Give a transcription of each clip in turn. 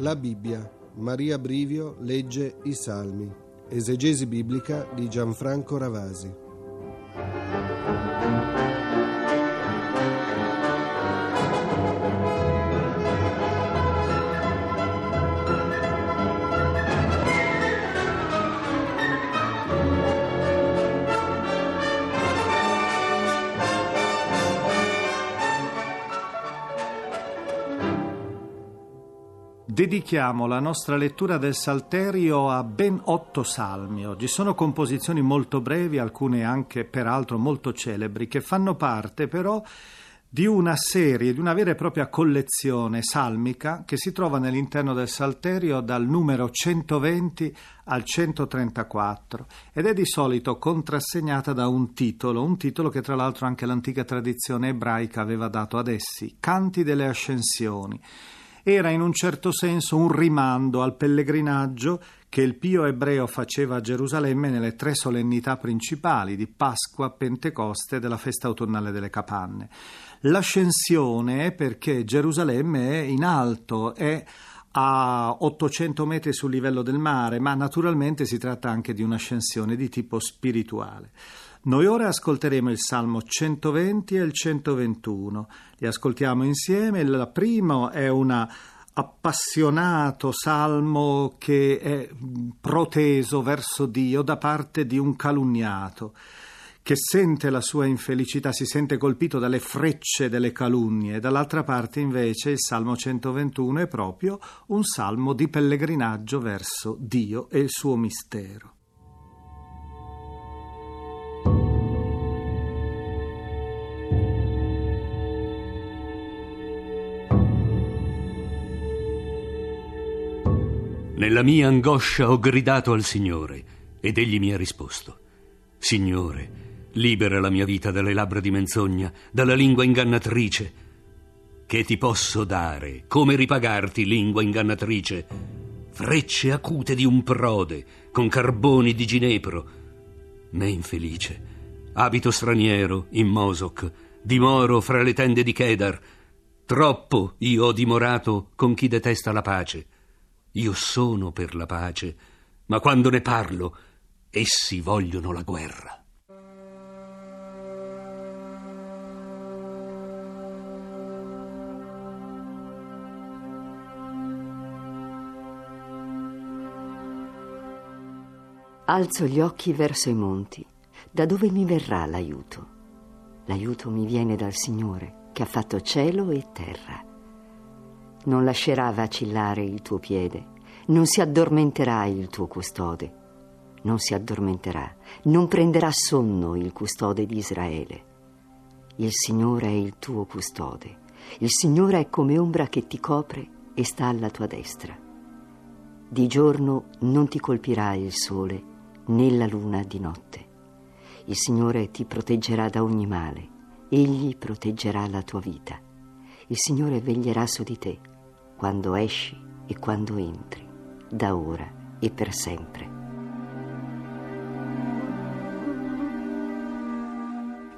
La Bibbia. Maria Brivio legge i Salmi. Esegesi biblica di Gianfranco Ravasi. Dedichiamo la nostra lettura del Salterio a ben otto salmi oggi. Sono composizioni molto brevi, alcune anche peraltro molto celebri, che fanno parte però di una serie, di una vera e propria collezione salmica che si trova nell'interno del Salterio dal numero 120 al 134 ed è di solito contrassegnata da un titolo, un titolo che tra l'altro anche l'antica tradizione ebraica aveva dato ad essi, Canti delle Ascensioni era in un certo senso un rimando al pellegrinaggio che il pio ebreo faceva a Gerusalemme nelle tre solennità principali di Pasqua, Pentecoste e della festa autunnale delle capanne. L'ascensione è perché Gerusalemme è in alto, è a 800 metri sul livello del mare, ma naturalmente si tratta anche di un'ascensione di tipo spirituale. Noi ora ascolteremo il Salmo 120 e il 121. Li ascoltiamo insieme. Il primo è un appassionato salmo che è proteso verso Dio da parte di un calunniato che sente la sua infelicità, si sente colpito dalle frecce delle calunnie. Dall'altra parte invece il Salmo 121 è proprio un salmo di pellegrinaggio verso Dio e il suo mistero. Nella mia angoscia ho gridato al Signore ed egli mi ha risposto. Signore, libera la mia vita dalle labbra di menzogna, dalla lingua ingannatrice. Che ti posso dare? Come ripagarti, lingua ingannatrice? Frecce acute di un prode, con carboni di ginepro. Me infelice, abito straniero in Mosok, dimoro fra le tende di Kedar. Troppo io ho dimorato con chi detesta la pace. Io sono per la pace, ma quando ne parlo, essi vogliono la guerra. Alzo gli occhi verso i monti, da dove mi verrà l'aiuto? L'aiuto mi viene dal Signore, che ha fatto cielo e terra non lascerà vacillare il tuo piede, non si addormenterà il tuo custode, non si addormenterà, non prenderà sonno il custode di Israele. Il Signore è il tuo custode, il Signore è come ombra che ti copre e sta alla tua destra. Di giorno non ti colpirà il sole, né la luna di notte. Il Signore ti proteggerà da ogni male, egli proteggerà la tua vita. Il Signore veglierà su di te quando esci e quando entri, da ora e per sempre.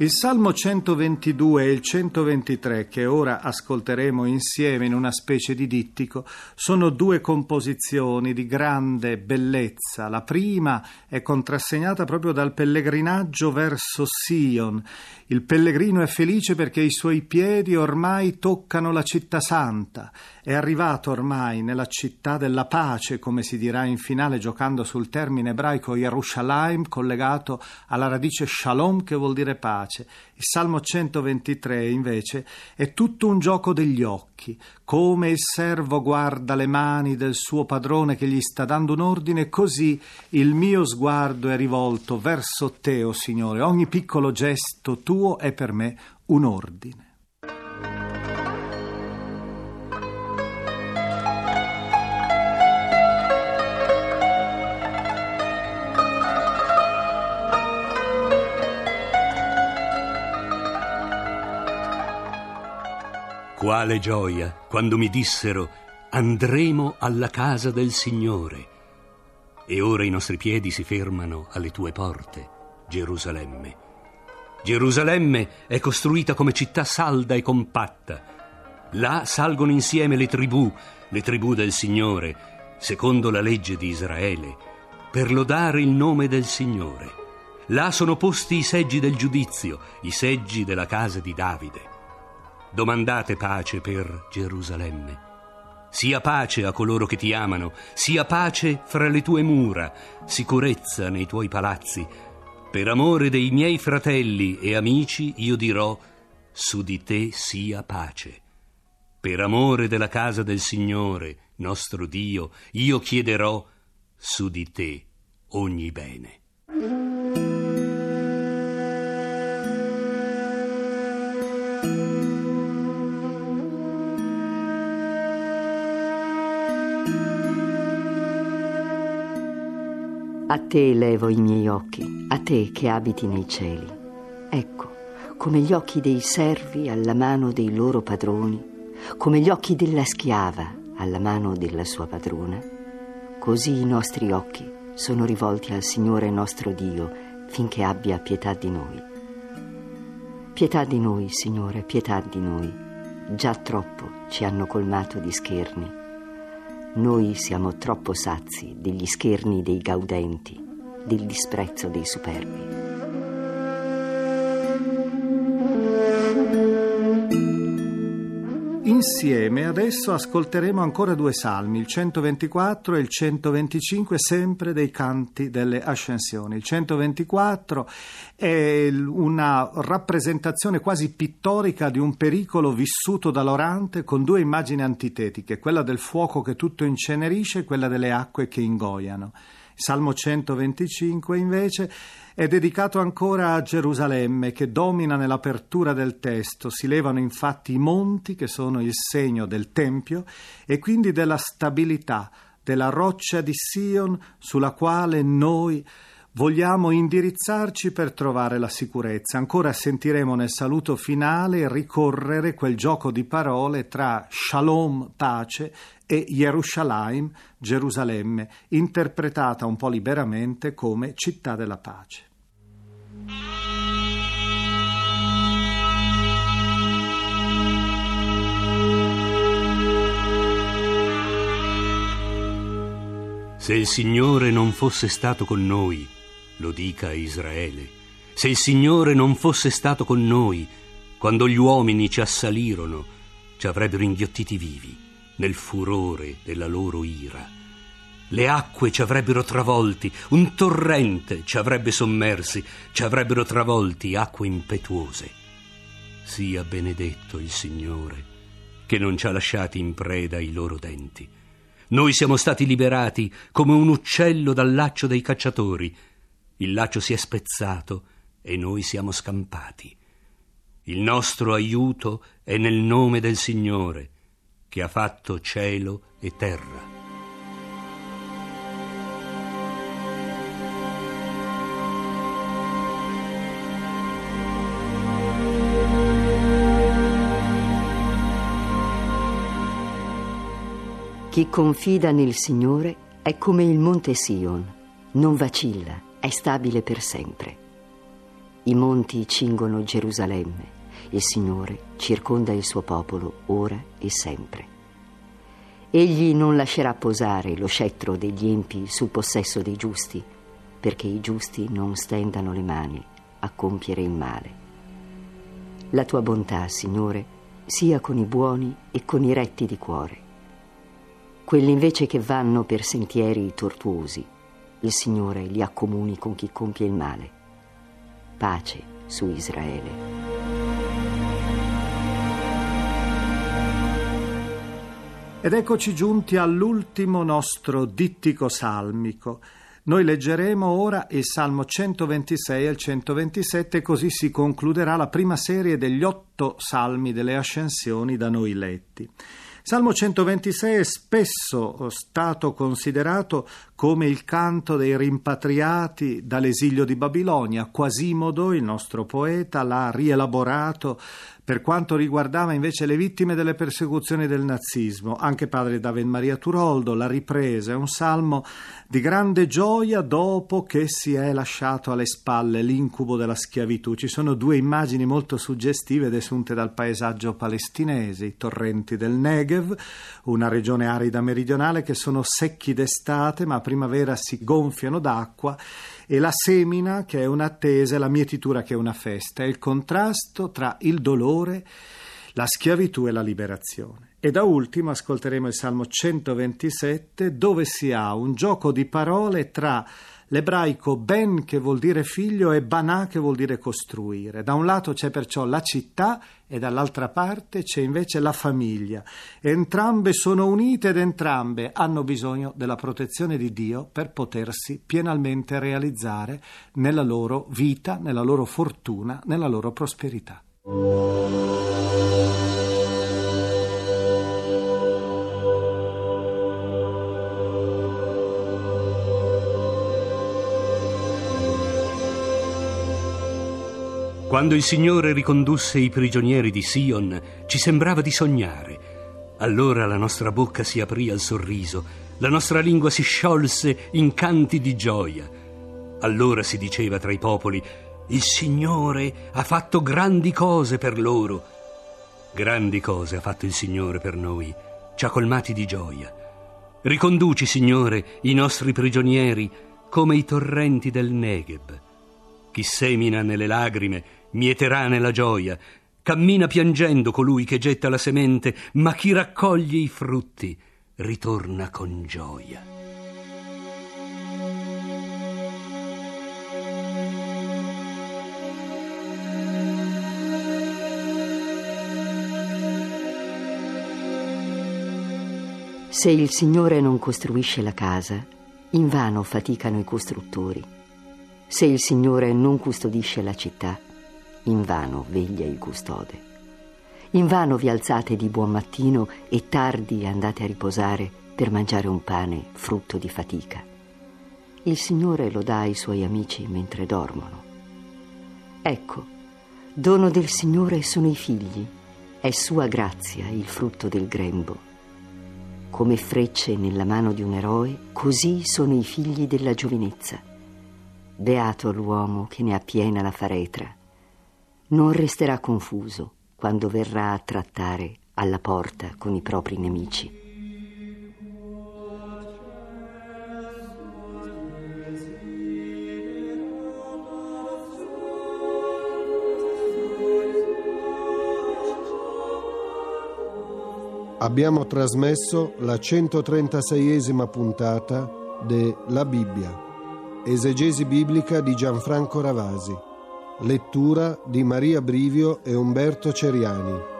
Il Salmo 122 e il 123, che ora ascolteremo insieme in una specie di dittico, sono due composizioni di grande bellezza. La prima è contrassegnata proprio dal pellegrinaggio verso Sion. Il pellegrino è felice perché i suoi piedi ormai toccano la città santa. È arrivato ormai nella città della pace, come si dirà in finale giocando sul termine ebraico Yerushalayim collegato alla radice Shalom che vuol dire pace. Il Salmo 123 invece è tutto un gioco degli occhi, come il servo guarda le mani del suo padrone che gli sta dando un ordine, così il mio sguardo è rivolto verso te, o oh Signore. Ogni piccolo gesto tuo è per me un ordine. Quale gioia quando mi dissero andremo alla casa del Signore. E ora i nostri piedi si fermano alle tue porte, Gerusalemme. Gerusalemme è costruita come città salda e compatta. Là salgono insieme le tribù, le tribù del Signore, secondo la legge di Israele, per lodare il nome del Signore. Là sono posti i seggi del giudizio, i seggi della casa di Davide. Domandate pace per Gerusalemme. Sia pace a coloro che ti amano, sia pace fra le tue mura, sicurezza nei tuoi palazzi. Per amore dei miei fratelli e amici io dirò, su di te sia pace. Per amore della casa del Signore, nostro Dio, io chiederò su di te ogni bene. A te levo i miei occhi, a te che abiti nei cieli. Ecco, come gli occhi dei servi alla mano dei loro padroni, come gli occhi della schiava alla mano della sua padrona, così i nostri occhi sono rivolti al Signore nostro Dio finché abbia pietà di noi. Pietà di noi, Signore, pietà di noi. Già troppo ci hanno colmato di scherni noi siamo troppo sazi degli scherni dei gaudenti, del disprezzo dei superbi. Insieme adesso ascolteremo ancora due salmi, il 124 e il 125, sempre dei canti delle ascensioni. Il 124 è una rappresentazione quasi pittorica di un pericolo vissuto da Lorante con due immagini antitetiche, quella del fuoco che tutto incenerisce e quella delle acque che ingoiano. Salmo 125 invece è dedicato ancora a Gerusalemme che domina nell'apertura del testo. Si levano infatti i monti che sono il segno del Tempio e quindi della stabilità, della roccia di Sion sulla quale noi vogliamo indirizzarci per trovare la sicurezza. Ancora sentiremo nel saluto finale ricorrere quel gioco di parole tra Shalom, pace, e Yerushalayim, Gerusalemme, interpretata un po' liberamente come città della pace. Se il Signore non fosse stato con noi, lo dica Israele, se il Signore non fosse stato con noi, quando gli uomini ci assalirono, ci avrebbero inghiottiti vivi nel furore della loro ira. Le acque ci avrebbero travolti, un torrente ci avrebbe sommersi, ci avrebbero travolti acque impetuose. Sia benedetto il Signore, che non ci ha lasciati in preda ai loro denti. Noi siamo stati liberati come un uccello dal laccio dei cacciatori. Il laccio si è spezzato e noi siamo scampati. Il nostro aiuto è nel nome del Signore che ha fatto cielo e terra. Chi confida nel Signore è come il monte Sion, non vacilla, è stabile per sempre. I monti cingono Gerusalemme il Signore circonda il suo popolo ora e sempre. Egli non lascerà posare lo scettro degli empi sul possesso dei giusti, perché i giusti non stendano le mani a compiere il male. La tua bontà, Signore, sia con i buoni e con i retti di cuore. Quelli invece che vanno per sentieri tortuosi, il Signore li accomuni con chi compie il male. Pace su Israele. Ed eccoci giunti all'ultimo nostro dittico salmico. Noi leggeremo ora il Salmo 126 e il 127 così si concluderà la prima serie degli otto salmi delle ascensioni da noi letti. Salmo 126 è spesso stato considerato come il canto dei rimpatriati dall'esilio di Babilonia. Quasimodo, il nostro poeta, l'ha rielaborato per quanto riguardava invece le vittime delle persecuzioni del nazismo, anche padre David Maria Turoldo l'ha ripresa, è un salmo di grande gioia dopo che si è lasciato alle spalle l'incubo della schiavitù. Ci sono due immagini molto suggestive desunte dal paesaggio palestinese, i torrenti del Negev Negev, una regione arida meridionale che sono secchi d'estate ma a primavera si gonfiano d'acqua e la semina che è un'attesa e la mietitura che è una festa, è il contrasto tra il dolore, la schiavitù e la liberazione. E da ultimo ascolteremo il Salmo 127 dove si ha un gioco di parole tra l'ebraico ben che vuol dire figlio e banà che vuol dire costruire. Da un lato c'è perciò la città e dall'altra parte c'è invece la famiglia. Entrambe sono unite ed entrambe hanno bisogno della protezione di Dio per potersi pienamente realizzare nella loro vita, nella loro fortuna, nella loro prosperità. Quando il Signore ricondusse i prigionieri di Sion, ci sembrava di sognare. Allora la nostra bocca si aprì al sorriso, la nostra lingua si sciolse in canti di gioia. Allora si diceva tra i popoli, il Signore ha fatto grandi cose per loro. Grandi cose ha fatto il Signore per noi, ci ha colmati di gioia. Riconduci, Signore, i nostri prigionieri come i torrenti del Negev. Chi semina nelle lagrime mieterà nella gioia. Cammina piangendo colui che getta la semente, ma chi raccoglie i frutti ritorna con gioia. Se il Signore non costruisce la casa, invano faticano i costruttori. Se il Signore non custodisce la città, invano veglia il custode. Invano vi alzate di buon mattino e tardi andate a riposare per mangiare un pane frutto di fatica. Il Signore lo dà ai suoi amici mentre dormono. Ecco, dono del Signore sono i figli, è sua grazia il frutto del grembo. Come frecce nella mano di un eroe, così sono i figli della giovinezza. Beato l'uomo che ne ha piena la faretra. Non resterà confuso quando verrà a trattare alla porta con i propri nemici. Abbiamo trasmesso la 136esima puntata de La Bibbia, esegesi biblica di Gianfranco Ravasi, lettura di Maria Brivio e Umberto Ceriani.